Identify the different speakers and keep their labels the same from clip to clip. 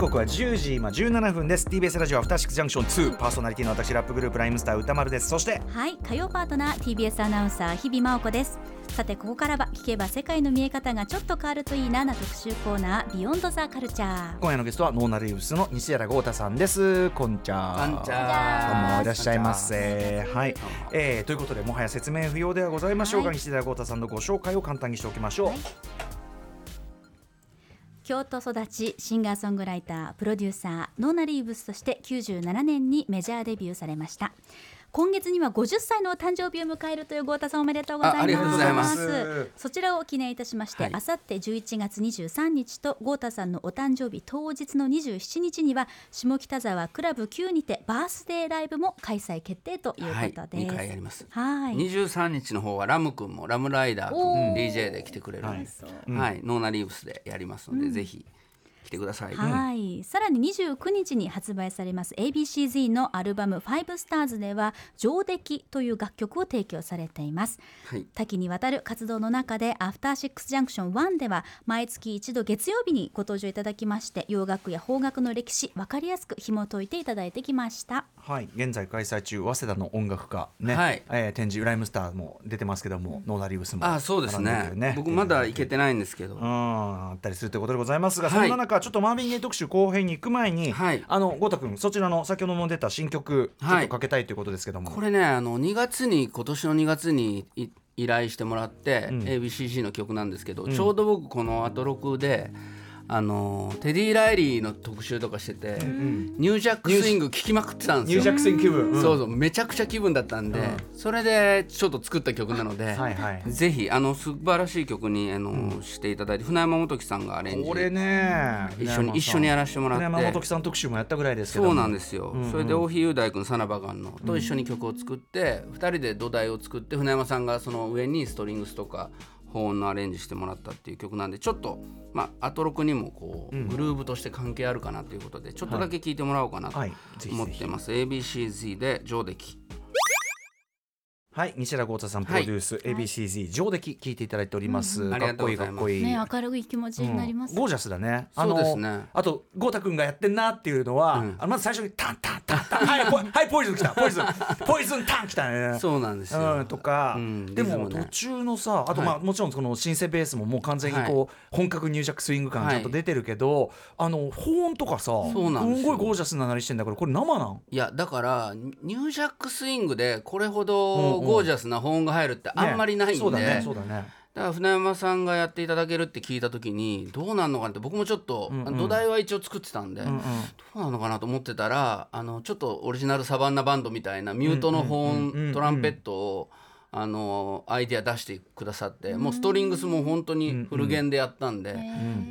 Speaker 1: 刻は10時今17分です。TBS ラジオアフターシックスジャンクション2パーソナリティの私ラップグループライムスター歌丸です。そして
Speaker 2: はい火曜パートナー TBS アナウンサー日比真央子です。さてここからは聞けば世界の見え方がちょっと変わるといいなな特集コーナービヨンドザカルチャー
Speaker 1: 今夜のゲストはノーナルイブスの西原豪太さんです。こんちゃ
Speaker 3: こんちゃ
Speaker 1: どうもいらっしゃい。ませは。い、えー、ということでもはや説明不要ではございましょうが、
Speaker 2: はい。
Speaker 1: 西原豪太さんのご紹介を簡単にしておきましょう、
Speaker 2: はい京都育ちシンガーソングライタープロデューサーノーナリーブスとして97年にメジャーデビューされました。今月には50歳のお誕生日を迎えるという豪太さんおめでとうございます。
Speaker 3: あありがとうございます。
Speaker 2: そちらを記念いたしまして、
Speaker 3: はい。
Speaker 2: あさって11月23日と豪太さんのお誕生日当日の27日には下北沢クラブ Q にてバースデーライブも開催決定ということ
Speaker 3: はい、
Speaker 2: です、
Speaker 3: 2回やります。
Speaker 2: はい。
Speaker 3: 23日の方はラム君もラムライダー君 DJ で来てくれるんで、はい、ノーナリーブスでやりますので、ぜひ来てください。
Speaker 2: はい、さらに29日に発売されます ABCZ のアルバム「5 Stars」では「上出来」という楽曲を提供されています。
Speaker 3: はい、
Speaker 2: 多岐にわたる活動の中で「アフターシックスジャンクション1」では毎月一度月曜日にご登場いただきまして洋楽や邦楽の歴史分かりやすく紐解いていただいてきました。
Speaker 1: はい、現在開催中早稲田の音楽家ね、
Speaker 3: はい。
Speaker 1: えー展示ライムスターも出てますけども、ノーナリーブスも
Speaker 3: あ、そうですね。僕まだ行けてないんですけど、
Speaker 1: うん。あったりするということでございますが、
Speaker 3: はい。
Speaker 1: そんな中ちょっとマーヴィン・ゲイ特集後編に行く前に、
Speaker 3: はい。
Speaker 1: あの郷太君そちらの先ほども出た新曲ちょっとかけたいということですけども、
Speaker 3: これね、あの2月に今年の2月にい依頼してもらって、
Speaker 1: ん。
Speaker 3: ABCC の曲なんですけど、ちょうど僕このアトロクで。あのテディ・ライリーの特集とかしてて、ニュージャックスイング聴きまくってたんですよ。
Speaker 1: ニュージャックスイン気分、うん。
Speaker 3: そうそう。めちゃくちゃ気分だったんで、それでちょっと作った曲なので、
Speaker 1: はいはい。
Speaker 3: ぜひあの素晴らしい曲にあの、していただいて船山本樹さんがアレンジ。
Speaker 1: これね。
Speaker 3: 一緒に一緒にやらせてもらって。
Speaker 1: 船山本木さん特集もやったぐらいですけど。
Speaker 3: そうなんですよ、
Speaker 1: んうん。
Speaker 3: それで大日雄大君サナバガンのと一緒に曲を作って、二人で土台を作って船山さんがその上にストリングスとか保音のアレンジしてもらったっていう曲なんでちょっとまあアトロクにもこう、グルーブとして関係あるかなということでちょっとだけ聴いてもらおうかなと思ってます、ABCZ で上出来
Speaker 1: はい西原豪太さんプロデュース、ABCZ 上出来聞いていただいております、
Speaker 3: ん。ありが
Speaker 1: かっこいい
Speaker 3: とうございます。
Speaker 1: かっこいい、
Speaker 2: ね明るい気持ちになります、
Speaker 1: ゴージャスだね。
Speaker 3: そうですね。
Speaker 1: あと豪太君がやってんなっていうのは、
Speaker 3: うん。
Speaker 1: あのまず最初にタンタンタンタン。はいポイはいポイズン来た。ポイズン。ポイズンタン来たね。
Speaker 3: そうなんですよ、
Speaker 1: うん、とか、
Speaker 3: うん
Speaker 1: でも途中のさあとまあ、
Speaker 3: はい
Speaker 1: もちろんそのシンセベースももう完全にこう、本格入着スイング感
Speaker 3: はい
Speaker 1: ちゃんと出てるけど、あの保音とかさ
Speaker 3: そうなんですよ。
Speaker 1: ごいゴージャスななりしてんだからこれ生なん？
Speaker 3: いやだからニュージャックスイングでこれほ
Speaker 1: うん
Speaker 3: ゴージャスな保音が入るってあんまりないんで、
Speaker 1: そうだね。そうだね。
Speaker 3: だから船山さんがやっていただけるって聞いた時にどうなんのかなって僕もちょっと、
Speaker 1: うんうん。
Speaker 3: 土台は一応作ってたんで、
Speaker 1: うんうん。
Speaker 3: どうなのかなと思ってたらあのちょっとオリジナルサバンナバンドみたいなミュートの保
Speaker 1: うんうんうんうん
Speaker 3: 音トランペットをあのアイデア出してくださってもうストリングスも本当にフル弦でやったんで、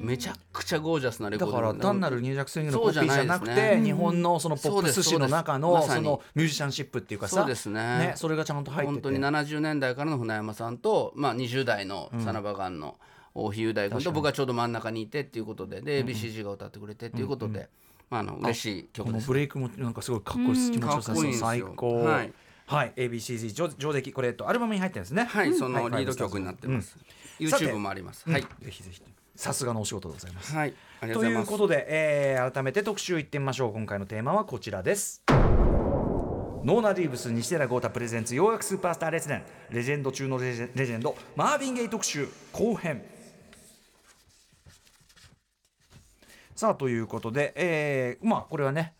Speaker 3: めちゃくちゃゴージャスなレコ
Speaker 1: だ
Speaker 3: ード
Speaker 1: から単なる。ニュージャックスイングのコピ
Speaker 3: そうじゃない
Speaker 1: ーじゃなくて
Speaker 3: ですね
Speaker 1: 日本のそのポップス史の中の
Speaker 3: そ
Speaker 1: のミュージシャンシップっていうかさ
Speaker 3: そうですね。
Speaker 1: それがちゃんと入ってて。
Speaker 3: 本当に70年代からの船山さんと、まあ、20代のサナバガンの大日雄大君と僕がちょうど真ん中にいてっていうことでで ABCG が歌ってくれてっていうことで、まあ、あの嬉しい
Speaker 1: こ
Speaker 3: 曲です。
Speaker 1: のブレイクもなんかすごいかっこいいです。気持ちよさ
Speaker 3: かっこ
Speaker 1: そう
Speaker 3: いいんですよ。
Speaker 1: 最高。
Speaker 3: はい
Speaker 1: はい、ABCZ 上上出来。これとアルバムに入ってるんですね。
Speaker 3: はい、その
Speaker 1: はい。
Speaker 3: リード曲になってます。YouTube もあります。
Speaker 1: うん。
Speaker 3: はい、
Speaker 1: ぜひぜひ。さすがのお仕事でございます。
Speaker 3: はい、ありがとう
Speaker 1: と
Speaker 3: ございます。
Speaker 1: いうことで、えー改めて特集いってみましょう。今回のテーマはこちらです。ノーナ・リーブス西寺豪太プレゼンツ洋楽スーパースター列伝。レジェンド中のレジェレジェンドマーヴィン・ゲイ特集後編。さあということで、えーまあこれはね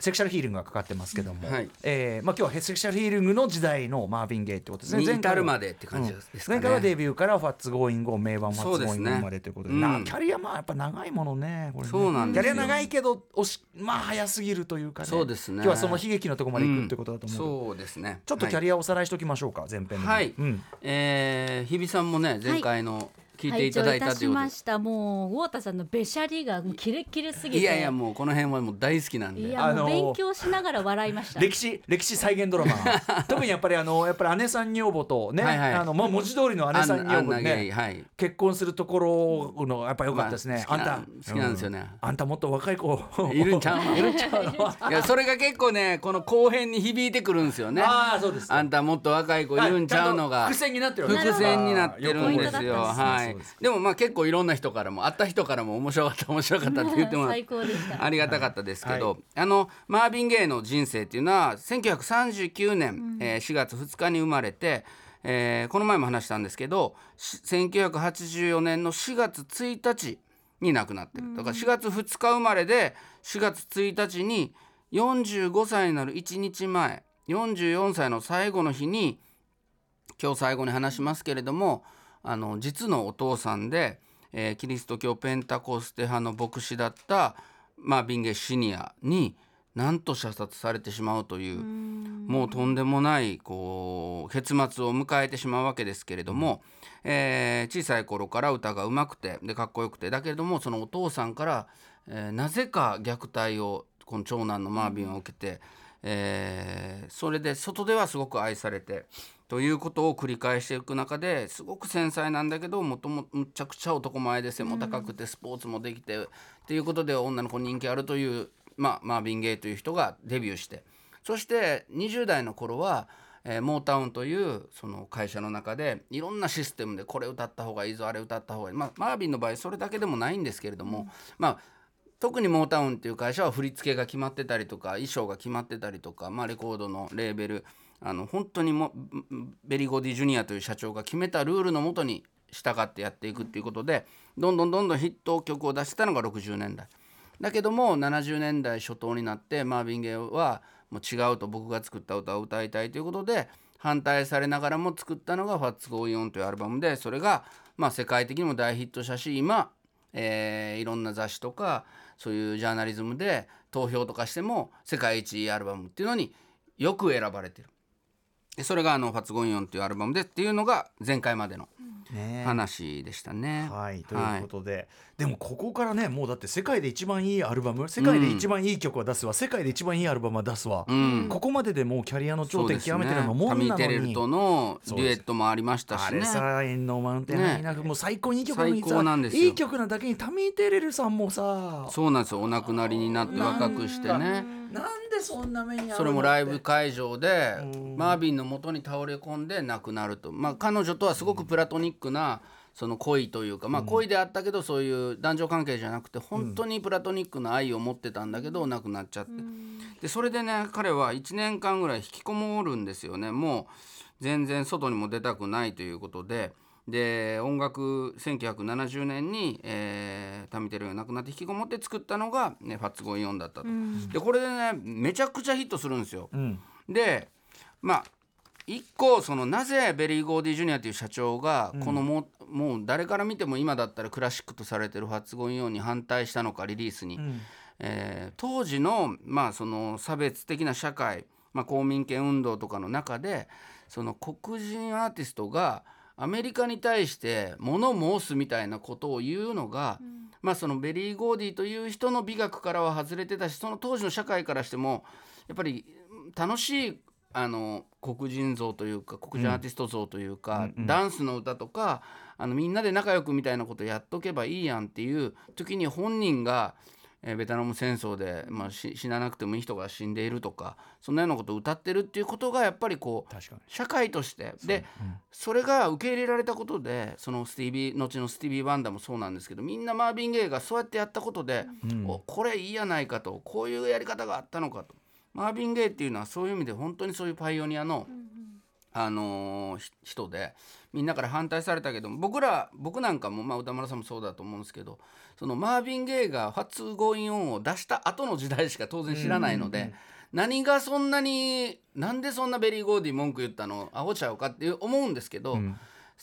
Speaker 1: Sexual Healing がかかってますけども、
Speaker 3: はい。
Speaker 1: えーまあ、今日は Sexual Healing の時代のマーヴィン・ゲイってことですね。
Speaker 3: に
Speaker 1: 前回
Speaker 3: までって感じですかね。
Speaker 1: 前回はデビューから What's Going On 名盤 What's Going On
Speaker 3: そうですね。
Speaker 1: までということで
Speaker 3: うん。
Speaker 1: なキャリアまあやっぱ長いものねこれね。
Speaker 3: そうなんですよ。
Speaker 1: キャリア長いけどおしまあ早すぎるというかね。
Speaker 3: そうですね。
Speaker 1: 今日はその悲劇のところまで行くってことだと思うけど、
Speaker 3: そうですね。
Speaker 1: ちょっとキャリアをおさらいしておきましょうか前編で。
Speaker 3: はい、
Speaker 1: うん、
Speaker 3: えー日比さんもね、前回の聞いていただいたということで。
Speaker 2: しました。もうウォータさんのべしゃりがキレッキレすぎて。
Speaker 3: いやいやもうこの辺はもう大好きなん
Speaker 2: い
Speaker 3: で。
Speaker 1: あのー
Speaker 2: やもう勉強しながら笑いました。
Speaker 1: 歴史歴史再現ドラマ。特にやっぱりあのやっぱり姉さん女房とね、
Speaker 3: はいはい。
Speaker 1: あのまあ文字通りの姉さん女房ね。
Speaker 3: はい。
Speaker 1: 結婚するところのやっぱ良かったですね、
Speaker 3: まあ
Speaker 1: あんた。
Speaker 3: 好きなんですよね。
Speaker 1: うん。あんたもっと若い子。
Speaker 3: いるんちゃうの？
Speaker 1: いるんちゃうの？
Speaker 3: いやそれが結構ねこの後編に響いてくるんですよね。
Speaker 1: ああそうです。
Speaker 3: あんたもっと若い子いるんちゃうのが。
Speaker 1: 伏線になってる
Speaker 3: 伏線になってるんですよ。
Speaker 1: はい
Speaker 3: でもまあ結構いろんな人からも会った人からも面白かった面白かったって言ってもらっ
Speaker 2: 最高でした。
Speaker 3: ありがたかったですけど、
Speaker 1: は
Speaker 3: あのマービン・ゲイの人生っていうのは1939年、えー4月2日に生まれて、えーこの前も話したんですけどし1984年の4月1日に亡くなってる。だから4月2日生まれで4月1日に45歳になる1日前44歳の最後の日に今日最後に話しますけれどもあの実のお父さんで、えーキリスト教ペンタコステ派の牧師だった、まあ、ビンゲシニアになんと射殺されてしまうというもうとんでもないこう結末を迎えてしまうわけですけれども、えー小さい頃から歌が上手くてでかっこよくてだけれどもそのお父さんから、えーなぜか虐待をこの長男のマービンは受けて、えーそれで外ではすごく愛されてということを繰り返していく中ですごく繊細なんだけどもともむちゃくちゃ男前で背も高くてスポーツもできて、っていうことで女の子に人気あるという、まあ、マービン・ゲイという人がデビューして。そして20代の頃は、えーモータウンというその会社の中でいろんなシステムでこれ歌った方がいいぞあれ歌った方がいい、まあ、マービンの場合それだけでもないんですけれども、まあ特にモータウンっていう会社は振り付けが決まってたりとか衣装が決まってたりとか、まあ、レコードのレーベルあの本当にもベリー・ゴディ・ジュニアという社長が決めたルールのもとに従ってやっていくっていうことでどんどんどんどんヒット曲を出してたのが60年代。だけども70年代初頭になってマーヴィン・ゲイはもう違うと僕が作った歌を歌いたいということで反対されながらも作ったのが「What's Going On」というアルバムでそれがまあ世界的にも大ヒットしたし今、えーいろんな雑誌とかそういうジャーナリズムで投票とかしても世界一いいアルバムっていうのによく選ばれてる。でそれがあの「What's Going On」というアルバムでっていうのが前回までの
Speaker 1: ね。
Speaker 3: 話でしたね。
Speaker 1: はい。ということで、でもここからねもうだって世界で一番いいアルバム世界で一番いい曲は出すわ、世界で一番いいアルバムは出すわ、
Speaker 3: うん。
Speaker 1: ここまででもうキャリアの頂点極めてるのもんなのに、
Speaker 3: タミー・テレルとのデュエットもありました
Speaker 1: あ
Speaker 3: しね。
Speaker 1: れさ「エンノーマウンテンハイナフ」もう最高にいい曲にさ
Speaker 3: 最高なんですよ。
Speaker 1: いい曲なだけにタミー・テレルさんもさ
Speaker 3: そうなんですよ。お亡くなりになって若くしてね。
Speaker 1: なんでそんな目に遭うの
Speaker 3: それもライブ会場で
Speaker 1: うん。
Speaker 3: マービンの元に倒れ込んで亡くなると。まあ彼女とはすごくプラトニックなその恋というかまあ恋であったけどそういう男女関係じゃなくて本当にプラトニックな愛を持ってたんだけど亡くなっちゃって。でそれでね彼は1年間ぐらい引きこもるんですよね。もう全然外にも出たくないということで。で音楽1970年に、えータミー・テレルが亡くなって引きこもって作ったのが、ね「What's Going On」だったと。でこれでねめちゃくちゃヒットするんですよ。
Speaker 1: うん
Speaker 3: でまあ一個そのなぜベリー・ゴーディ・ジュニアという社長がこのもう,、もう誰から見ても今だったらクラシックとされてる「What's Going On」に反対したのかリリースに。
Speaker 1: うん
Speaker 3: えー当時の,、まあその差別的な社会、まあ、公民権運動とかの中でその黒人アーティストがアメリカに対して物申すみたいなことを言うのが、まあ、そのベリー・ゴーディという人の美学からは外れてたしその当時の社会からしてもやっぱり楽しいあの黒人像というか黒人アーティスト像というか、
Speaker 1: うん。うん。
Speaker 3: ダンスの歌とかあのみんなで仲良くみたいなことやっとけばいいやんっていう時に本人が、えーベトナム戦争で、まあ、し死ななくてもいい人が死んでいるとかそんなようなことを歌ってるっていうことがやっぱりこう社会として。で
Speaker 1: うん。
Speaker 3: それが受け入れられたことでそのスティービー後のスティービー・ワンダもそうなんですけどみんなマービン・ゲイがそうやってやったことで、
Speaker 1: うん。
Speaker 3: おこれいいやないかとこういうやり方があったのかと。マービン・ゲイっていうのはそういう意味で本当にそういうパイオニアの、あのーひ人でみんなから反対されたけど僕ら僕なんかも、まあ、歌丸さんもそうだと思うんですけどそのマービン・ゲイが「 What's Going On」を出した後の時代しか当然知らないので、何がそんなになんでそんなベリー・ゴーディ文句言ったの？アホちゃうかって思うんですけど、
Speaker 1: うん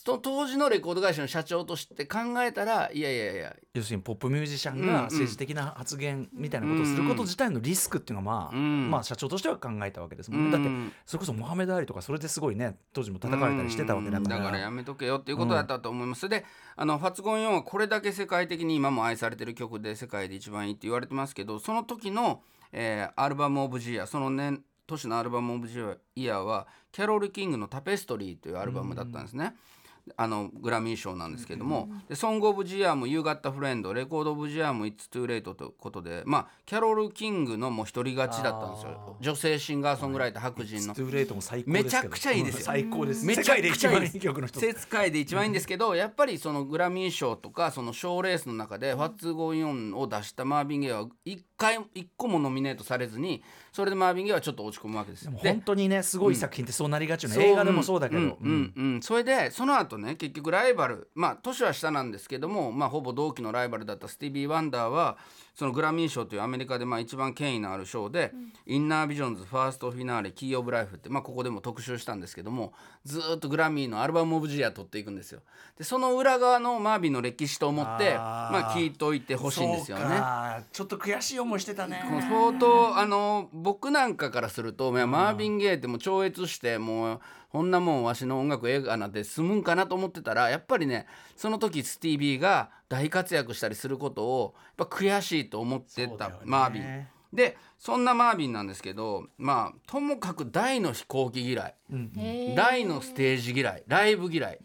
Speaker 3: その当時のレコード会社の社長として考えたらいやいやいや
Speaker 1: 要するにポップミュージシャン
Speaker 3: うんうん。
Speaker 1: が政治的な発言みたいなことをすること自体のリスクっていうのはまあ、
Speaker 3: うん。
Speaker 1: まあ社長としては考えたわけですもんね、だってそれこそモハメド・アリとかそれですごいね当時も叩かれたりしてたわけだから,、
Speaker 3: うんだからやめとけよっていうことだったと思います、であの「ファツゴン4」はこれだけ世界的に今も愛されてる曲で世界で一番いいって言われてますけどその時の、えー Album of the Year その年年の Album of the Year はキャロル・キングの「 Tapestry」というアルバムだったんですね。あのグラミー賞なんですけども、で Song of the Year「You Got a Friend」 Record of the Year「It's Too Late」ということでまあキャロル・キングのもう一人勝ちだったんですよ。女性シンガーソングライター白人の。
Speaker 1: Too Late も最高
Speaker 3: めちゃくちゃいいですよ。
Speaker 1: 最高です
Speaker 3: めちゃ
Speaker 1: 世界で一番い
Speaker 3: くちゃいいです
Speaker 1: い曲の人
Speaker 3: 世界で一番いいんですけどやっぱりそのグラミー賞とかその賞レースの中で「What's Going On」を出したマービン・ゲイは一回一個もノミネートされずにそれでマービン・ゲイはちょっと落ち込むわけです
Speaker 1: で本当にねすごい作品ってそうなりがちな、
Speaker 3: そう
Speaker 1: 映画でもそうだけど、
Speaker 3: うんうんうん。それでその後ね結局ライバルまあ年は下なんですけども、まあ、ほぼ同期のライバルだったスティービー・ワンダーはそのグラミー賞というアメリカでまあ一番権威のある賞で、 Innervisions、First Finale、Key of Life って、まあ、ここでも特集したんですけどもずーっとグラミーの Album of the Year 取っていくんですよ。でその裏側のマービンの歴史と思ってまあ聞いといてほしいんですよね。
Speaker 1: ちょっと悔しい思いしてたね。
Speaker 3: 相当あの僕なんかからすると、マービン・ゲイってもう超越してもうこんなもんわしの音楽映画なんて済むんかなと思ってたらやっぱりねその時スティービーが大活躍したりすることをやっぱ悔しいと思ってた、マービン。でそんなマービンなんですけどまあともかく大の飛行機嫌い。
Speaker 2: へー。
Speaker 3: 大のステージ嫌い。ライブ嫌い。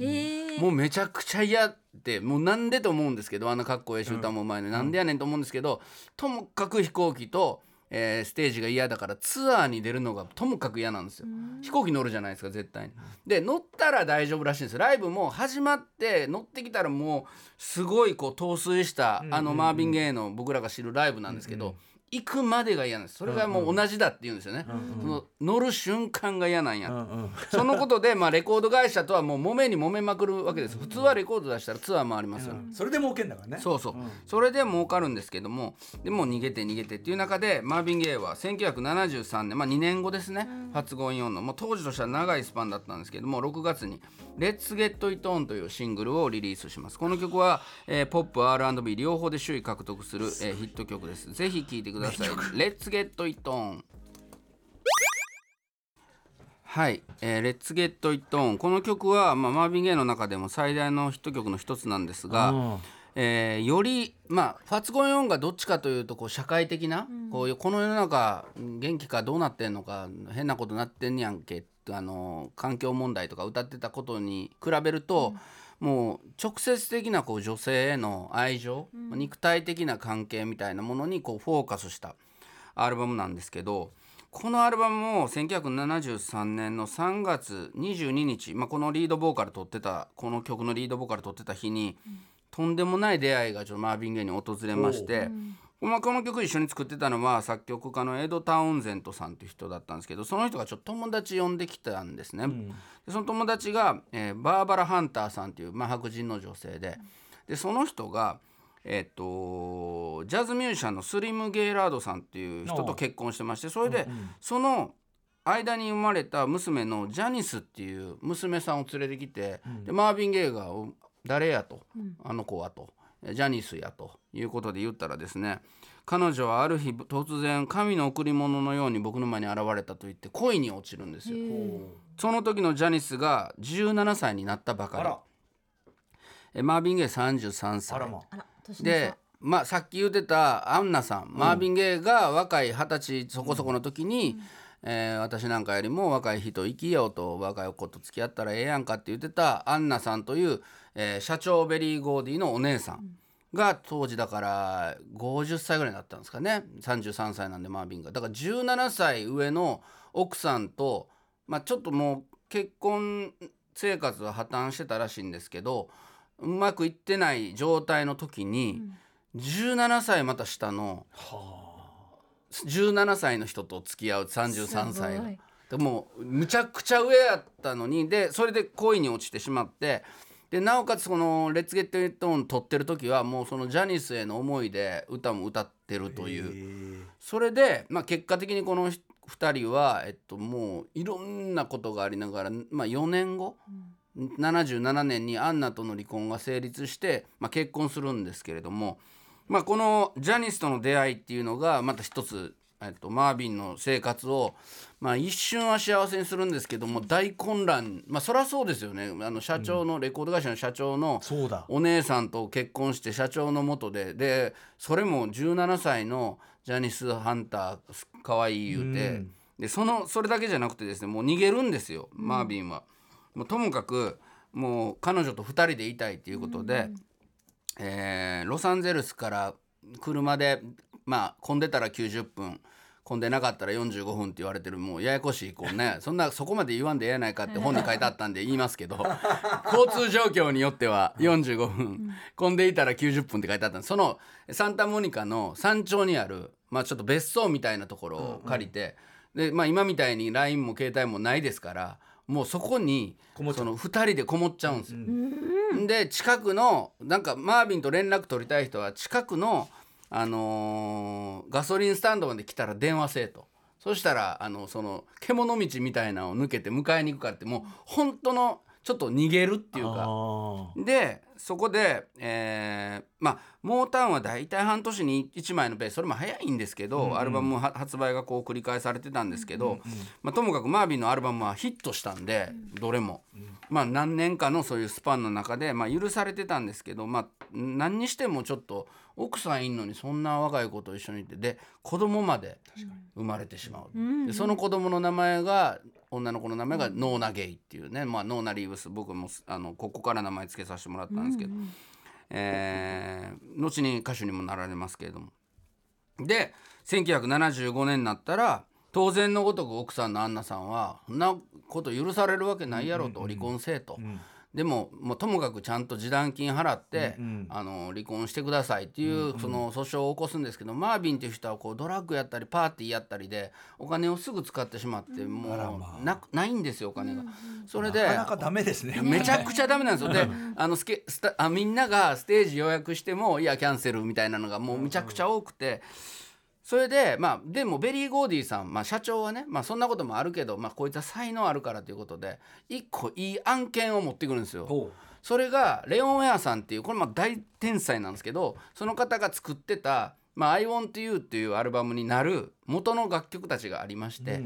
Speaker 3: もうめちゃくちゃ嫌ってもうなんでと思うんですけどあんなかっこええし歌もうまいのに、なんでやねんと思うんですけどともかく飛行機と、えーステージが嫌だからツアーに出るのがともかく嫌なんですよ。飛行機乗るじゃないですか絶対に。で乗ったら大丈夫らしいんですよライブも始まって乗ってきたらもうすごいこう陶酔した、あのマービン・ゲイの僕らが知るライブなんですけど。行くまでが嫌なんです。それがもう同じだって言うんですよね、その乗る瞬間が嫌なんや、
Speaker 1: うんうん。
Speaker 3: そのことで、まあ、レコード会社とはもう揉めに揉めまくるわけです。普通はレコード出したらツアー回りますよ、
Speaker 1: それで儲けんだからね。
Speaker 3: そうそう、それで儲かるんですけどもでもう逃げて逃げてっていう中でマービン・ゲイは1973年まあ2年後ですね「発言4の。もう当時としては長いスパンだったんですけども6月に「Let's Get It On」というシングルをリリースします。この曲は、えーポップ R&B 両方で首位獲得する、えーヒット曲です。ぜひ聴いてください「Let's Get It On」はい、えー、レッツゲットイットオンこの曲は、まあ、マービン・ゲイの中でも最大のヒット曲の一つなんですが、
Speaker 1: うん
Speaker 3: えーよりまあファツコン・ヨンがどっちかというとこう社会的な、こういうこの世の中うん元気かどうなってんのか変なことなってんやんけあの環境問題とか歌ってたことに比べると、もう直接的なこう女性への愛情、肉体的な関係みたいなものにこうフォーカスしたアルバムなんですけどこのアルバムを1973年の3月22日、まあ、このリードボーカル撮ってたこの曲のリードボーカル撮ってた日に、とんでもない出会いがちょっとマービン・ゲイに訪れまして、まあ、この曲一緒に作ってたのは作曲家のエド・タウンゼントさんという人だったんですけどその人がちょっと友達呼んできたんですね。でその友達が、えーバーバラ・ハンターさんっていう、まあ、白人の女性ででその人が、えっとジャズミュージシャンのスリム・ゲイラードさんっていう人と結婚してましてそれで、その間に生まれた娘のジャニスっていう娘さんを連れてきて、でマービン・ゲイがお「誰や?」と「あの子は?」と「ジャニスや」ということで言ったらですね彼女はある日突然神の贈り物のように僕の前に現れたと言って恋に落ちるんですよ。その時のジャニスが17歳になったば
Speaker 1: っ
Speaker 3: かり。えマービン・ゲイ33歳で
Speaker 2: 差、
Speaker 3: まあ、さっき言ってたアンナさん、マービン・ゲイが若い二十歳そこそこの時に、えー私なんかよりも若い人生きようと若い子と付き合ったらええやんかって言ってたアンナさんという、えー社長ベリー・ゴーディのお姉さんが当時だから50歳ぐらいだったんですかね。33歳なんでマービンがだから17歳上の奥さんと、まあ、ちょっともう結婚生活は破綻してたらしいんですけどうまくいってない状態の時に、17歳また下の17歳の人と付き合う33歳が。でもうむちゃくちゃ上やったのにでそれで恋に落ちてしまってでなおかつこの「レッツ・ゲット・イット・オン」撮ってる時はもうそのジャニスへの思いで歌も歌ってるという。それで、まあ、結果的にこの2人は、えっと、もういろんなことがありながら、まあ、4年後、77年にアンナとの離婚が成立して、まあ、結婚するんですけれども、まあ、このジャニスとの出会いっていうのがまた一つ、えっと、マービンの生活を、まあ、一瞬は幸せにするんですけども大混乱。まあそりゃそうですよね。あの社長の、レコード会社の社長のお姉さんと結婚して社長のもとで。でそれも17歳のジャニス・ハンターかわいい言うて、でそのそれだけじゃなくてですねもう逃げるんですよマービンは。もうともかくもう彼女と2人でいたいっていうことで、えーロサンゼルスから車でまあ混んでたら90分混んでなかったら45分って言われてるもうややこしいこうね そんなそこまで言わんでええやないかって本に書いてあったんで言いますけど 交通状況によっては45分混んでいたら90分って書いてあったんですそのサンタモニカの山頂にある、まあ、ちょっと別荘みたいなところを借りて、でまあ、今みたいに LINE も携帯もないですからもうそこにそう。の2人でこもっちゃうんですよ。で近くのなんかマービンと連絡取りたい人は近くの、あのーガソリンスタンドまで来たら電話せえと。そしたらあのその獣道みたいなのを抜けて迎えに行くからってもう本当のちょっと逃げるっていうか。
Speaker 1: あ
Speaker 3: でそこで、えーまあモータウンは大体半年に1枚のペース。それも早いんですけど、アルバムは発売がこう繰り返されてたんですけど、まあ、ともかくマービンのアルバムはヒットしたんで、どれも、まあ何年かのそういうスパンの中で、まあ、許されてたんですけど、まあ、何にしてもちょっと奥さんいんのにそんな若い子と一緒にいてで子供まで生まれてしまう。でその子供の名前が女の子の名前がノーナ・ゲイっていうね、まあ、ノーナ・リーブス僕もあのここから名前付けさせてもらったんですけど、えー後に歌手にもなられますけれども。で1975年になったら当然のごとく奥さんのアンナさんはそんなこと許されるわけないやろと離婚せえと。でももうともかくちゃんと示談金払って、あの離婚してくださいっていう、その訴訟を起こすんですけどマービンっていう人はこうドラッグやったりパーティーやったりでお金をすぐ使ってしまって、もうなないんですよお金が。それで
Speaker 1: なかなかダメですね
Speaker 3: めちゃくちゃダメなんですよ。で、あのスケスタあみんながステージ予約してもいやキャンセルみたいなのがもうめちゃくちゃ多くて。それでまあでもベリー・ゴーディさん、まあ、社長はね、まあ、そんなこともあるけど、まあ、こいつは才能あるからということで一個いい案件を持ってくるんですよ。
Speaker 1: ほ
Speaker 3: それがレオン・ウェアさんっていうこれまあ大天才なんですけどその方が作ってた「まあ、I Want You」っていうアルバムになる元の楽曲たちがありまして、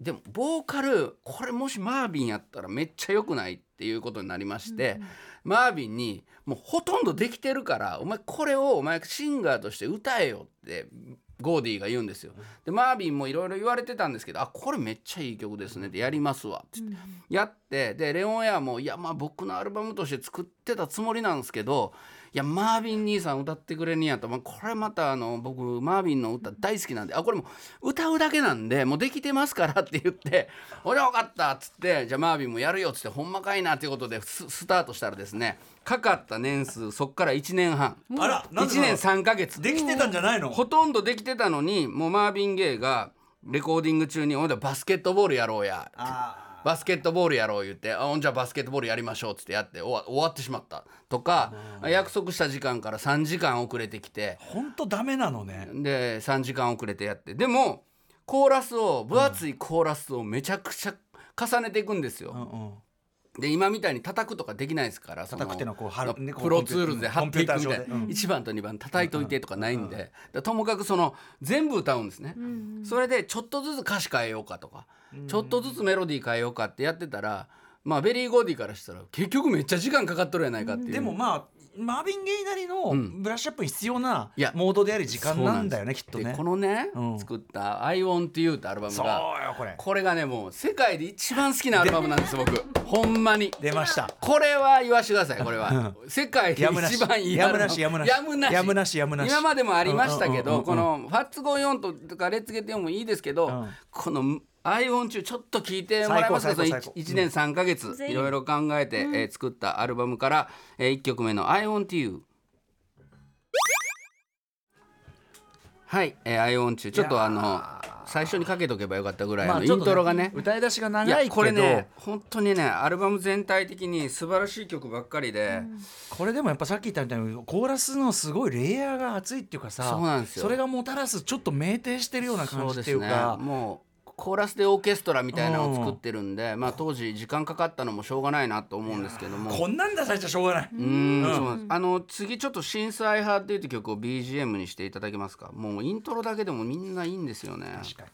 Speaker 3: でもボーカルこれもしマービンやったらめっちゃ良くないっていうことになりまして、マービンにもうほとんどできてるからお前これをお前シンガーとして歌えよってゴーディが言うんですよ。でマービンもいろいろ言われてたんですけど「あこれめっちゃいい曲ですね」でやりますわ」って言って、やってでレオン・ウェアも「いやまあ僕のアルバムとして作ってたつもりなんですけどいやマービン兄さん歌ってくれにやと、まあ、これまたあの僕マービンの歌大好きなんで。あこれもう歌うだけなんでもうできてますからって言って「俺分かった」っつって「じゃあマービンもやるよ」っつって「ほんまかいな」っていうことでススタートしたらですねかかった年数そっから1年半。
Speaker 1: あらなんで
Speaker 3: 1年3ヶ月。
Speaker 1: できてたんじゃないの？
Speaker 3: ほとんどできてたのにもうマービン・ゲイがレコーディング中に「おいバスケットボールやろうや」
Speaker 1: あ
Speaker 3: バスケットボールやろう言って「あほんじゃあバスケットボールやりましょう」っつってやって終わ終わってしまったとか約束した時間から3時間遅れてきて
Speaker 1: 本当ダメなのね。
Speaker 3: で3時間遅れてやって。でもコーラスを分厚いコーラスをめちゃくちゃ重ねていくんですよ。
Speaker 1: うんうん
Speaker 3: で今みたいに叩くとかできないですからそ
Speaker 1: 叩くってのはこう貼る
Speaker 3: プロツールで貼っていくみたいな、
Speaker 1: コンピューター上で。うん。
Speaker 3: 1番と2番叩いといてとかないんで、でともかくその全部歌うんですね、それでちょっとずつ歌詞変えようかとか、ちょっとずつメロディー変えようかってやってたらまあベリー・ゴーディからしたら結局めっちゃ時間かかっとるやないかっていう、
Speaker 1: でもまあマービン・ゲイなりの
Speaker 3: ん。
Speaker 1: ブラッシュアップに必要なモードであり時間なんだよねきっと
Speaker 3: で
Speaker 1: ね
Speaker 3: このね、
Speaker 1: うん。
Speaker 3: 作った「I Want You」ってアルバム
Speaker 1: そう
Speaker 3: が
Speaker 1: よこれ。
Speaker 3: これがねもう世界で一番好きなアルバムなんです僕。ほんまに。
Speaker 1: 出ました。
Speaker 3: これは言わしてくださいこれは。世界で一番いい
Speaker 1: やむなしやむなし。
Speaker 3: やむなし。
Speaker 1: やむなしやむなし。
Speaker 3: 今までもありましたけ
Speaker 1: うんうんうんうん
Speaker 3: どこの「ファッツゴーヨンととか「 Let's Get It On」もいいですけど、
Speaker 1: うん。
Speaker 3: この「アイオン中ちょっと聞いてもらえますか？その
Speaker 1: 最高最高。
Speaker 3: 1, 年3か月いろいろ考えて、えー作ったアルバムから、え1曲目の「I Want You」はい「えー、I Want You」ちょっとあの最初にかけとけばよかったぐらいのイン
Speaker 1: まあちょっと
Speaker 3: トロがね。
Speaker 1: 歌い出しが
Speaker 3: い
Speaker 1: 長いけど。
Speaker 3: やこれね本当にねアルバム全体的に素晴らしい曲ばっかりで、
Speaker 1: これでもやっぱさっき言ったみたいにコーラスのすごいレイヤーが厚いっていうかさ
Speaker 3: そうなんですよ。
Speaker 1: それがもたらすちょっと酩酊してるような感じって
Speaker 3: そうですね。
Speaker 1: いうか
Speaker 3: もうコーラスでオーケストラみたいなのを作ってるんで、まあ当時時間かかったのもしょうがないなと思うんですけども。
Speaker 1: こんなん出されちゃしょうがない、
Speaker 3: うーん。そうあの次ちょっと「震災派」っていう曲を BGM にしていただけますか。もうイントロだけでもみんないいんですよね。
Speaker 1: 確かに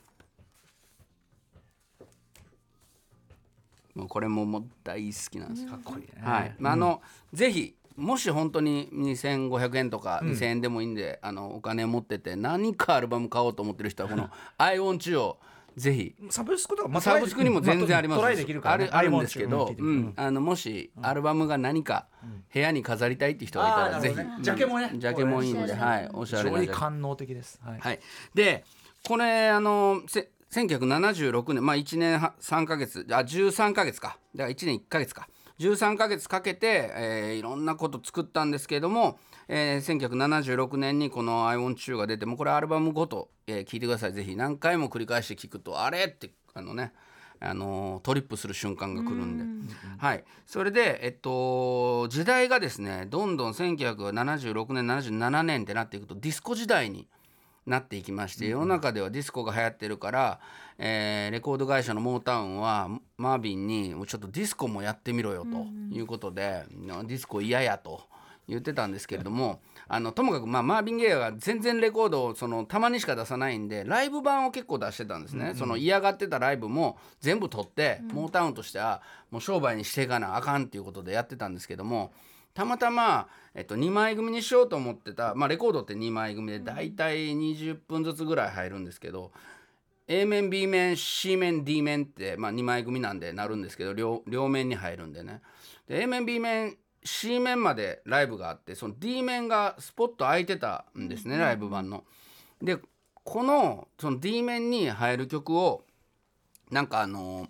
Speaker 3: もうこれももう大好きなんですよ。
Speaker 1: かっこいいね。
Speaker 3: はい、まああの、ぜひもし本当に2500円とか2000円でもいいんで、あのお金持ってて何かアルバム買おうと思ってる人はこの「I want you」をぜひ。
Speaker 1: サブスクとか、まあ
Speaker 3: サブスクにも全然あります
Speaker 1: トライできるから、ね、
Speaker 3: あるあるんですけど、うん、あのもしアルバムが何か部屋に飾りたいっていう人がいたらぜひ、
Speaker 1: ね。ジャケもね。
Speaker 3: ジャケもいいので、はい、おしゃれ
Speaker 1: 非常
Speaker 3: なジャケ。
Speaker 1: に官能的です。はい。
Speaker 3: はい、でこれあのせ1976年まあ1年は3ヶ月あ13ヶ月かだから1年1ヶ月か13ヶ月かけて、えーいろんなこと作ったんですけれども、えー1976年にこの「iWantYou」が出てもうこれアルバムごと、えー聞いてください。ぜひ。何回も繰り返して聞くとあれ？ってあのねあのートリップする瞬間が来るんで。はい、それで、えっと、時代がですねどんどん1976年77年ってなっていくとディスコ時代になっていきまして世の中ではディスコが流行ってるから、えーレコード会社のモータウンはマービンに「ちょっとディスコもやってみろよ」ということで、ディスコ嫌やと。言ってたんですけれどもあのともかく、まあ、マービン・ゲイは全然レコードをそのたまにしか出さないんでライブ版を結構出してたんですね、その嫌がってたライブも全部取って、モータウンとしてはもう商売にしていかなあかんっていうことでやってたんですけどもたまたま、えっと、2枚組にしようと思ってた、まあ、レコードって2枚組で大体20分ずつぐらい入るんですけど A 面 B 面 C 面 D 面って、まあ、2枚組なんでなるんですけど両両面に入るんでね。で A 面 B 面 C 面までライブがあってその D 面がスポット空いてたんですね、ライブ版の。でこのその D 面に入る曲をなんかあの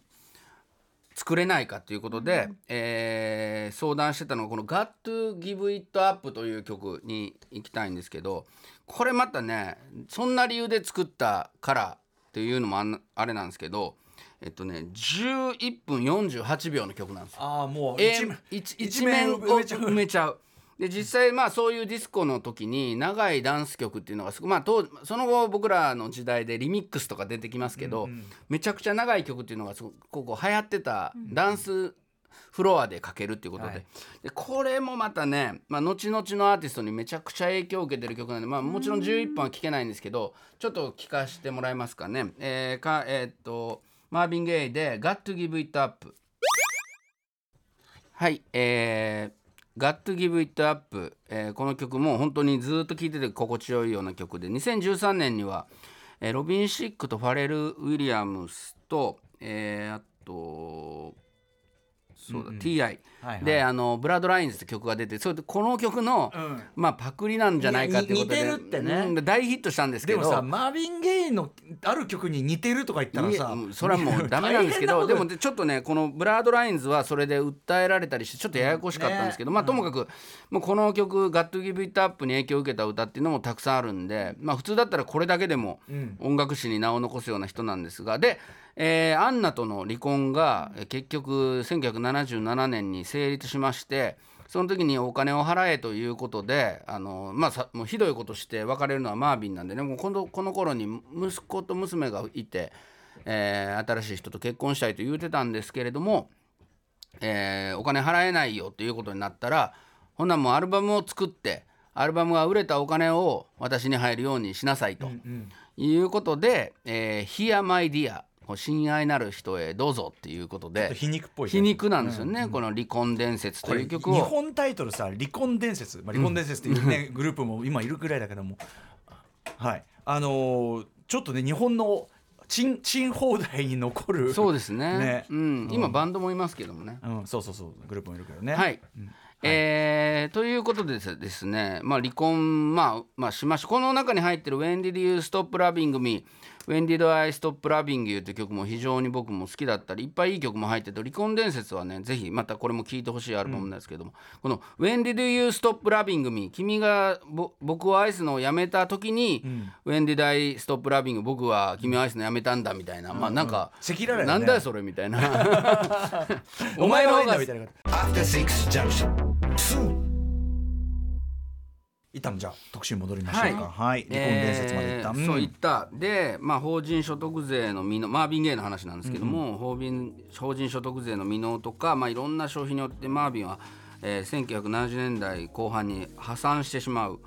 Speaker 3: 作れないかということで、えー相談してたのがこの「Got to Give It Up」という曲に行きたいんですけどこれまたねそんな理由で作ったからっていうのもあれなんですけどえっとね11分48秒の曲なんですよ。
Speaker 1: ああもう一
Speaker 3: 一一面を
Speaker 1: 面埋めちゃう。
Speaker 3: で実際まあそういうディスコの時に長いダンス曲っていうのがすごまあ当その後僕らの時代でリミックスとか出てきますけど、めちゃくちゃ長い曲っていうのがすごくここ流行ってたダンスフロアでかけるっていうことで,、
Speaker 1: はい
Speaker 3: でこれもまたね、まあ、後々のアーティストにめちゃくちゃ影響を受けてる曲なんで、まあ、もちろん11分は聴けないんですけどちょっと聴かせてもらえますかね。えーかえーっとマービン・ゲイで「Got to Give It Up」はい、えー、Got to Give It Up、えーこの曲も本当にずっと聴いてて心地よいような曲で2013年には、えーロビン・シックとファレル・ウィリアムスと、えーあとそうだ、TI、
Speaker 1: はいはい。
Speaker 3: であの「ブラッドラインズ」って曲が出てそれでこの曲の、
Speaker 1: うん。
Speaker 3: まあ、パクリなんじゃないかっていうことで。
Speaker 1: 似てるってね。
Speaker 3: うん大ヒットしたんですけど。
Speaker 1: でもさマービン・ゲイのある曲に似てるとか言ったらさ
Speaker 3: うんそれはもうダメなんですけどでもちょっとねこの Blurred Lines はそれで訴えられたりしてちょっとややこしかったんですけど、まあともかくもうこの曲「 Got to Give It Up に影響を受けた歌っていうのもたくさんあるんでまあ普通だったらこれだけでも音楽史に名を残すような人なんですがで、えーアンナとの離婚がえー結局1977年に成立しましてその時にお金を払えということであの、まあ、さもうひどいことして別れるのはマービンなんでねもうこのこの頃に息子と娘がいて、えー新しい人と結婚したいと言うてたんですけれども、えーお金払えないよということになったらほんならもうアルバムを作ってアルバムが売れたお金を私に入るようにしなさいと、いうことで「えー、Here My Dear」親愛なる人へどうぞっていうことで
Speaker 1: 皮肉っぽい
Speaker 3: 皮肉なんですよね、この「離婚伝説」
Speaker 1: こと
Speaker 3: いう曲を。
Speaker 1: 本タイトルさ「離婚伝説」まあ、離婚伝説っていうね、グループも今いるぐらいだけども。はい。あのーちょっとね日本のチンチン放題に残る
Speaker 3: そうですね。
Speaker 1: ね。
Speaker 3: うん、今バンドもいますけどもね。
Speaker 1: うん、そうそうそう。グループもいるけどね。
Speaker 3: はい、えーということでですね、まあ、離婚、まあまあ、しましたこの中に入ってる「When did you stop loving me」「When did I stop loving you」という曲も非常に僕も好きだったりいっぱいいい曲も入ってて離婚伝説はねぜひまたこれも聴いてほしいアルバムなんですけども、この「When did you stop loving me」君がぼ僕を愛すのをやめた時に「When did I stop loving you」僕は君を愛すのやめたんだみたいな、まあなんか、
Speaker 1: 赤裸々よね。
Speaker 3: なんだよそれみたいな。
Speaker 1: お前が悪いんだ
Speaker 3: が
Speaker 1: みたいな。
Speaker 4: After Six Junction 2
Speaker 1: 一旦じゃあ特集に戻りましょうか。はい、離婚伝説までいった、
Speaker 3: えーそういった。で、まあ、法人所得税の未納マービン・ゲイの話なんですけども、法人法人所得税の未納とか、まあ、いろんな消費によってマービンは、えー1970年代後半に破産してしまう。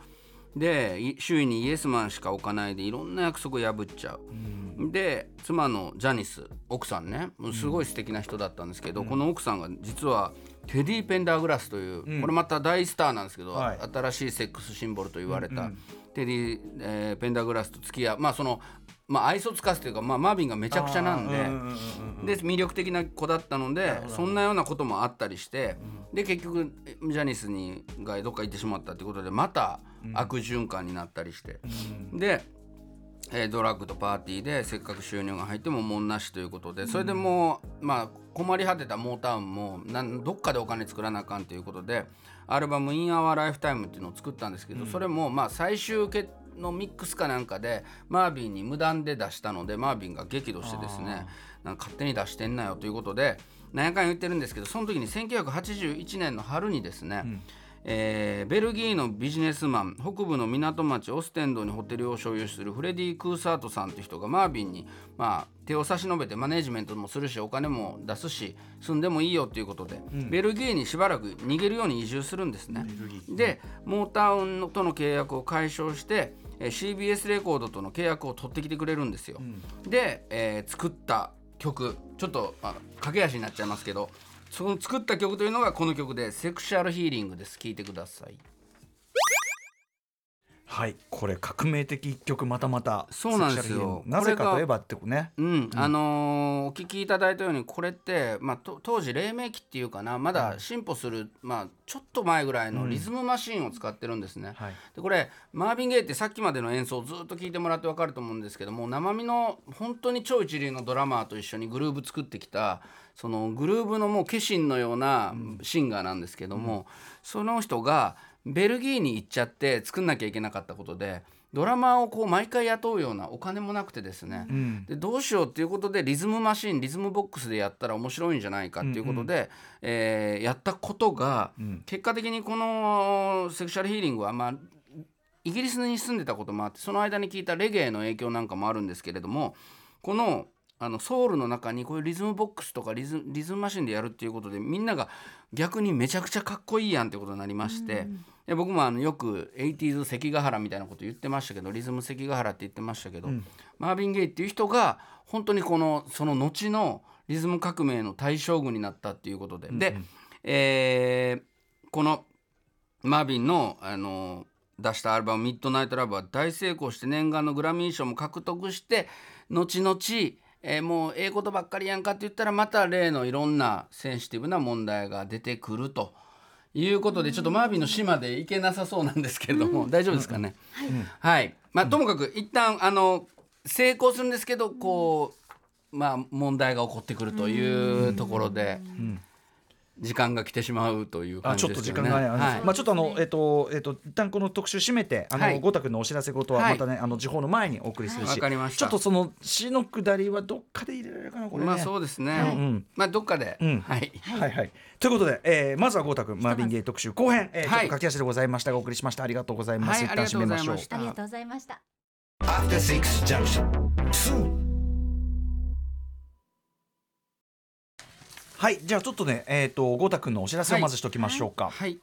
Speaker 3: でい周囲にイエスマンしか置かないでいろんな約束を破っちゃう、で妻のジャニス奥さんね。すごい素敵な人だったんですけど、この奥さんが実はテディ・ペンダーグラスという、
Speaker 1: うん。
Speaker 3: これまた大スターなんですけど、
Speaker 1: はい。
Speaker 3: 新しいセックスシンボルと言われた、
Speaker 1: うんうん。
Speaker 3: テディ、えーペンダーグラスと付き合う。まあそのまあ愛想つかすというか、まあ、マービンがめちゃくちゃなんで。
Speaker 1: うんうんうんうん。
Speaker 3: で魅力的な子だったのでそんなようなこともあったりして、で結局ジャニスにがどっか行ってしまったってことでまた悪循環になったりして、で、えードラッグとパーティーでせっかく収入が入ってももんなしということでそれでもう、まあ困り果てたモータウンもなんどっかでお金作らなあかんということでアルバム「In Our Lifetime」っていうのを作ったんですけど、それもまあ最終決のミックスかなんかでマービンに無断で出したのでマービンが激怒してですねなんか勝手に出してんなよということで何やかん言ってるんですけどその時に1981年の春にですね、えーベルギーのビジネスマン北部の港町オステンドにホテルを所有するフレディ・クーサートさんという人がマービンに、まあ、手を差し伸べてマネジメントもするしお金も出すし住んでもいいよということで、ベルギーにしばらく逃げるように移住するんですね。でモータウンとの契約を解消してえー CBS レコードとの契約を取ってきてくれるんですよ。で、えー作った曲ちょっと、まあ、駆け足になっちゃいますけどその作った曲というのがこの曲で「セクシャルヒーリング」です。聴いてください。
Speaker 1: はい。これ革命的一曲またまた
Speaker 3: そうなんですよ。
Speaker 1: なぜかといえばってことね。
Speaker 3: うん、あのーお聞きいただいたようにこれって、まあ、と当時黎明期っていうかなまだ進歩する、まあ、ちょっと前ぐらいのリズムマシンを使ってるんですね。
Speaker 1: はい。
Speaker 3: でこれマービン・ゲイってさっきまでの演奏をずっと聴いてもらって分かると思うんですけども生身の本当に超一流のドラマーと一緒にグルーブ作ってきたそのグルーブのもう化身のようなシンガーなんですけども、その人がベルギーに行っちゃって作んなきゃいけなかったことでドラマーをこう毎回雇うようなお金もなくてですね、
Speaker 1: ん。
Speaker 3: でどうしようっていうことでリズムマシンリズムボックスでやったら面白いんじゃないかっていうことで、えーやったことが、
Speaker 1: ん。
Speaker 3: 結果的にこのセクシャルヒーリングはまあイギリスに住んでたこともあってその間に聞いたレゲエの影響なんかもあるんですけれどもこのあのソウルの中にこういうリズムボックスとかリズリズムマシンでやるっていうことでみんなが逆にめちゃくちゃかっこいいやんってことになりまして、で僕もあのよく 80s 関ヶ原みたいなこと言ってましたけどリズム関ヶ原って言ってましたけど、マービン・ゲイっていう人が本当にこのその後のリズム革命の対象群になったっていうことで、で、えーこのマービンの、あの出したアルバム「ミッドナイト・ラブ」は大成功して念願のグラミー賞も獲得して後々、えーもうええことばっかりやんかって言ったらまた例のいろんなセンシティブな問題が出てくるということでちょっとマービンの島で行けなさそうなんですけれども、大丈夫ですかね？はい、まあ、ともかく一旦あの成功するんですけどこう、まあ、問題が起こってくるというところで。時間が来てしまうという
Speaker 1: あちょっと
Speaker 3: 感じですよね。
Speaker 1: 時間がね、
Speaker 3: はい
Speaker 1: まあちょっとあのえっとえっと一旦この特集締めてあの、
Speaker 3: はい
Speaker 1: ゴータ君のお知らせ事は
Speaker 3: はい
Speaker 1: またね、あの時報の前にお送りするし、
Speaker 3: わかりました
Speaker 1: ちょっとその詩のくだりはどっかで入れられるかなこれね。
Speaker 3: まあそうですね。
Speaker 1: ん
Speaker 3: まあどっかで、
Speaker 1: うん
Speaker 3: はい。
Speaker 1: はいはい。ということで、えー、まずはゴータ君マービンゲイ特集後編、えー、ちょっ
Speaker 3: はい
Speaker 1: と駆け足でございましたがお送りしましたありがとうございます。
Speaker 3: はい
Speaker 1: 一旦締めましょう
Speaker 3: ありがとうございまし。た
Speaker 2: ありがとうございました。
Speaker 4: After Six Junction
Speaker 1: はいじゃあちょっとねえっ、とゴータ君のお知らせをまずしておきましょうか。
Speaker 3: はい。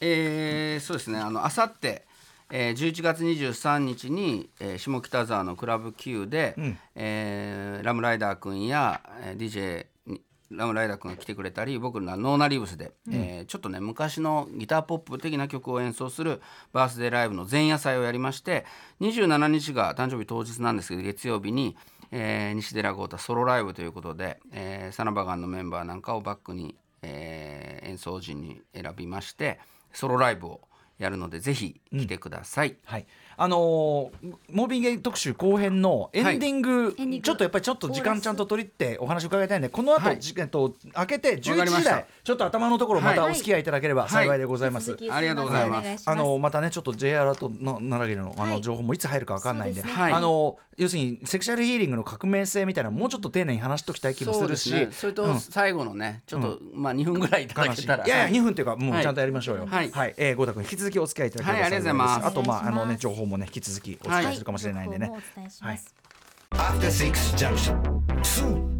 Speaker 3: えー、そうですね。あのあさって。えー、11月23日に、えー、下北沢のクラブ Q で、
Speaker 1: ん
Speaker 3: えーラムライダー君や、えー、DJ にラムライダー君が来てくれたり僕らノーナリーブスで、えーちょっとね昔のギターポップ的な曲を演奏するバースデーライブの前夜祭をやりまして27日が誕生日当日なんですけど月曜日に、えー西寺豪太ソロライブということで、えーサナバガンのメンバーなんかをバックに、えー演奏陣に選びましてソロライブをやるのでぜひ来てください。
Speaker 1: はい、あのーモービンゲイ特集後編のエンディング、
Speaker 2: エンディング。
Speaker 1: ちょっとやっぱりちょっと時間ちゃんと取りってお話伺いたいんでこの後、
Speaker 3: はい。
Speaker 1: じえっと開けて
Speaker 3: わか
Speaker 1: 11
Speaker 3: りました。
Speaker 1: 時台ちょっと頭のところまたお
Speaker 2: はい。
Speaker 1: 付き合いいただければ幸いでございます。
Speaker 3: ありがとうございます。
Speaker 1: あのまたねちょっと J アラートの奈良県のあ
Speaker 2: はい
Speaker 1: の情報もいつ入るかわかんないんで、あの要するにセクシャルヒーリングの革命性みたいなのもうちょっと丁寧に話しておきたい気もするし、
Speaker 3: それと最後のね、ちょっと、まあ2分ぐらいいただけたら。
Speaker 1: い。やいや
Speaker 3: はい
Speaker 1: 2分っていうかもうちゃんとやりましょうよ。
Speaker 3: はい。
Speaker 1: はい、えー、ゴータ君引き続きお付き合いいただければ
Speaker 3: はいありがとうございます。
Speaker 1: あとまああのね情報もね引き続きお伝えするかもしれないんでね。
Speaker 2: 情報もお伝えします。
Speaker 4: After Six Junction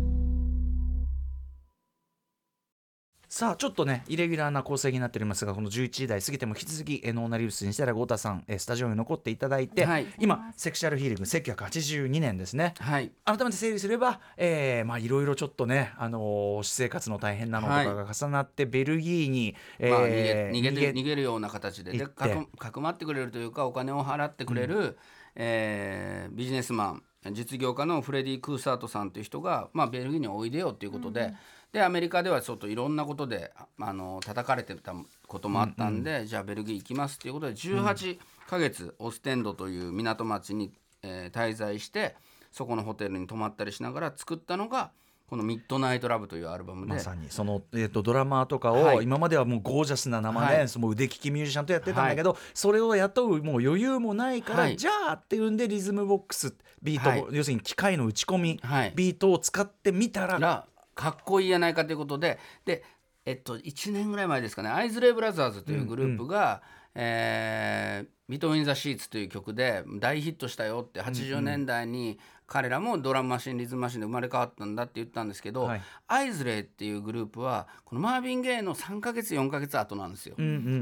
Speaker 1: さあちょっとねイレギュラーな構成になっておりますがこの11時台過ぎても引き続きえーノーナリウス西寺豪太さん、えースタジオに残っていただいて、
Speaker 3: はい。
Speaker 1: 今セクシャルヒーリング1982年ですね。
Speaker 3: はい。
Speaker 1: 改めて整理すれば、えーまあいろいろちょっとね、あのー私生活の大変なのとかが重なって、ベルギーに、えー
Speaker 3: まあ、逃げ逃げて
Speaker 1: 逃
Speaker 3: 逃げるような形ででかくかくまってくれるというかお金を払ってくれる、えービジネスマン実業家のフレディ・クーサートさんという人が、まあ、ベルギーにおいでよということで,、でアメリカではちょっといろんなことでああの叩かれてたこともあったんで、じゃあベルギー行きますということで18ヶ月オステンドという港町に、えー滞在してそこのホテルに泊まったりしながら作ったのがこの「ミッドナイト・ラブ」というアルバムで。
Speaker 1: まさにその、えー、とドラマーとかを
Speaker 3: はい。
Speaker 1: 今まではもうゴージャスな生で、
Speaker 3: はい。
Speaker 1: その腕利きミュージシャンとやってたんだけど、それを雇うもう余裕もないから、
Speaker 3: はい。
Speaker 1: じゃあっていうんでリズムボックスビート、
Speaker 3: はい。
Speaker 1: 要するに機械の打ち込み、
Speaker 3: はい。
Speaker 1: ビートを使ってみたら
Speaker 3: らかっこいいやないかということでで、えっと、1年ぐらい前ですかねアイズレイブラザーズというグループが「えービトウィン・ザ・シーツ」という曲で大ヒットしたよって80年代に彼らもドラムマシンリズムマシンで生まれ変わったんだって言ったんですけど、
Speaker 1: はい。
Speaker 3: アイズレイっていうグループはこのマーヴィン・ゲイの3ヶ月4ヶ月後なんですよ。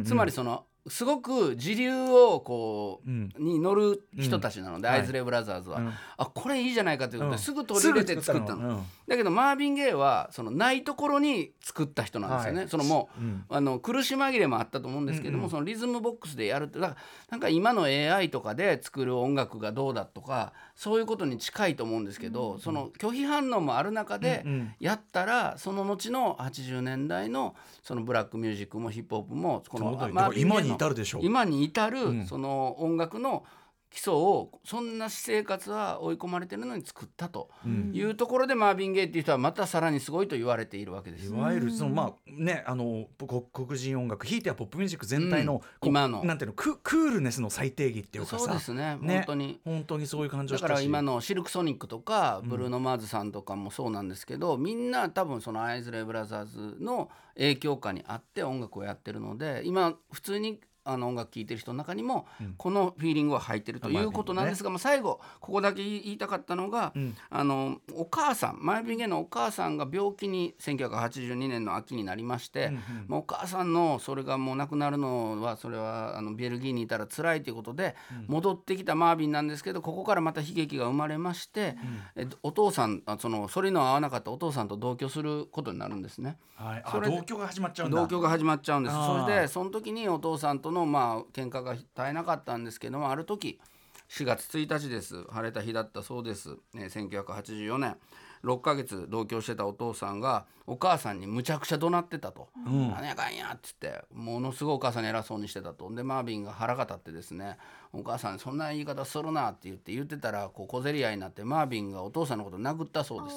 Speaker 3: つまりそのすごく時流をこう、
Speaker 1: うん。
Speaker 3: に乗る人たちなので、
Speaker 1: うん。
Speaker 3: アイズレイブラザーズは、
Speaker 1: うん
Speaker 3: あこれいいじゃないかということで、
Speaker 1: うん。
Speaker 3: すぐ取り入れて作ったの。
Speaker 1: うん。
Speaker 3: だけどマーヴィン・ゲイはそのないところに作った人なんですよね、
Speaker 1: はい。
Speaker 3: そのもう、
Speaker 1: うん。
Speaker 3: あの苦し紛れもあったと思うんですけども、
Speaker 1: うんうん。
Speaker 3: そのリズムボックスでやるってだからなんか今の AI とかで作る音楽がどうだとかそういうことに近いと思うんですけど、その拒否反応もある中でやったらその後の80年代のそのブラックミュージックもヒップホップもこのマーヴィンゲイの
Speaker 1: 今に至るでしょ
Speaker 3: 今に至る
Speaker 1: うん。
Speaker 3: その音楽の基礎をそんな私生活は追い込まれてるのに作ったと
Speaker 1: うん。
Speaker 3: いうところでマーヴィン・ゲイっていう人はまたさらにすごいと言われているわけです
Speaker 1: い。わゆるそのまあねあのこ黒人音楽ひいてはポップミュージック全体の、
Speaker 3: うん今の。
Speaker 1: なんていうのククールネスの最低義っていうかさ。
Speaker 3: そうですね。
Speaker 1: ね。
Speaker 3: 本当に。
Speaker 1: 本当にそういう感じを
Speaker 3: だ
Speaker 1: し。たし
Speaker 3: から今のシルクソニックとかブルーノ・マーズさんとかもそうなんですけどみんな多分そのアイズレイ・ブラザーズの影響下にあって音楽をやってるので今普通にあの音楽聴いてる人の中にも
Speaker 1: うん。
Speaker 3: このフィーリングは入ってるということなんですが、まあ、最後ここだけ言いたかったのが、
Speaker 1: うん。
Speaker 3: あのお母さんマイビンゲのお母さんが病気に1982年の秋になりまして、もうお母さんのそれがもう亡くなるのはそれはあのベルギーにいたら辛いということで、戻ってきたマービンなんですけどここからまた悲劇が生まれまして、えお父さんあそのそれの合わなかったお父さんと同居することになるんですね。
Speaker 1: はい、同居が始まっちゃうんだ。
Speaker 3: 同居が始まっちゃうんです。それでその時にお父さんとのまあ喧嘩が絶えなかったんですけどもある時4月1日です。晴れた日だったそうです、ね、1984年。6ヶ月同居してたお父さんがお母さんにむちゃくちゃ怒鳴ってたと「
Speaker 1: ん。
Speaker 3: 何やかんや」っつってものすごいお母さんに偉そうにしてたと。でマービンが腹が立ってですね「お母さんそんな言い方するな」って言って言ってたらこう小競り合いになってマービンがお父さんのことを殴ったそうです。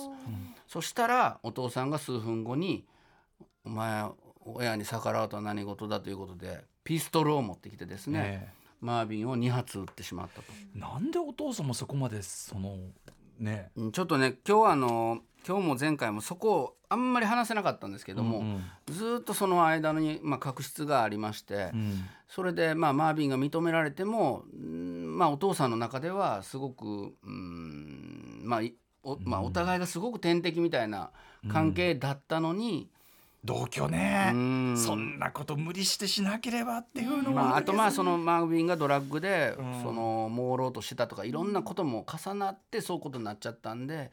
Speaker 3: そしたらお父さんが数分後に「お前親に逆らうとは何事だ」ということでピストルを持ってきてですね、
Speaker 1: ね
Speaker 3: マービンを2発撃ってしまったと。
Speaker 1: えなんでお父さんもそこまでそのね。
Speaker 3: うんちょっとね今日はあの今日も前回もそこをあんまり話せなかったんですけども、
Speaker 1: うん
Speaker 3: ずーっとその間に、まあ、確執がありまして、
Speaker 1: うん。
Speaker 3: それで、まあ、マービンが認められても、うんまあ、お父さんの中ではすごく、うんまあいおまあ、お互いがすごく天敵みたいな関係だったのに、
Speaker 1: 同居ね、
Speaker 3: うん。
Speaker 1: そんなこと無理してしなければっていうのも
Speaker 3: まあ、あとまあ
Speaker 1: そ
Speaker 3: そのマービンがドラッグで
Speaker 1: うん。
Speaker 3: その朦朧としてたとかいろんなことも重なってそういうことになっちゃったんで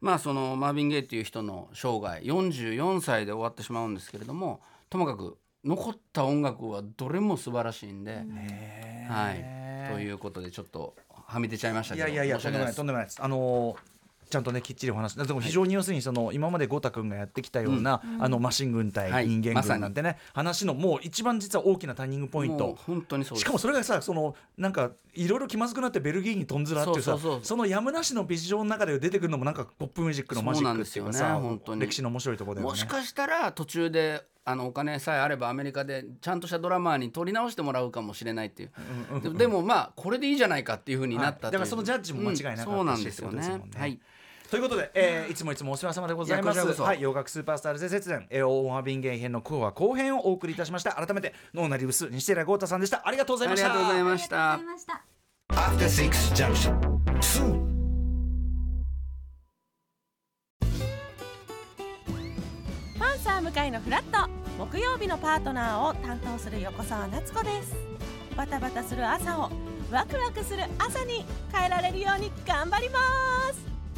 Speaker 3: まあそのマービン・ゲイっていう人の生涯44歳で終わってしまうんですけれどもともかく残った音楽はどれも素晴らしいんで、
Speaker 1: ね
Speaker 3: はい、ということでちょっとはみ出ちゃいましたけど
Speaker 1: いやいやいやとんでもない
Speaker 3: 申し訳ないです
Speaker 1: とんでもないです。あのーちゃんとねきっちりお話でも非常に要するにその今までゴタ君がやってきたような、あのマシン軍対
Speaker 3: はい。
Speaker 1: 人間軍なんてね、話のもう一番実は大きなターニングポイント。
Speaker 3: 本当にそう
Speaker 1: しかもそれがさそのなんかいろいろ気まずくなってベルギーに飛んずらっていうさ
Speaker 3: そ
Speaker 1: のやむなしのビジョンの中で出てくるのもなんかポップミュージックのマジックっていうかさ
Speaker 3: そうなんですよね本当に。
Speaker 1: 歴史の面白いところだよね。
Speaker 3: もしかしたら途中であのお金さえあればアメリカでちゃんとしたドラマーに撮り直してもらうかもしれないっていう、ででもまあこれでいいじゃないかっていうふうになった
Speaker 1: はい。だからそのジャッジも間違いなかったし
Speaker 3: うん。そうなんですよね。
Speaker 1: ね。
Speaker 3: はい
Speaker 1: ということで、えーい。つもいつもお世話様でございます。はい洋楽スーパースターズで節電、えー、大浜便芸編の今日は後編をお送りいたしました。改めてノーナリウス西寺豪太さんでした。ありがとうございました。
Speaker 3: ありがとうございました。
Speaker 4: After Six Junction. Soon.
Speaker 5: パンサー向かいのフラット。木曜日のパートナーを担当する横澤夏子です。バタバタする朝をワクワクする朝に変えられるように頑張ります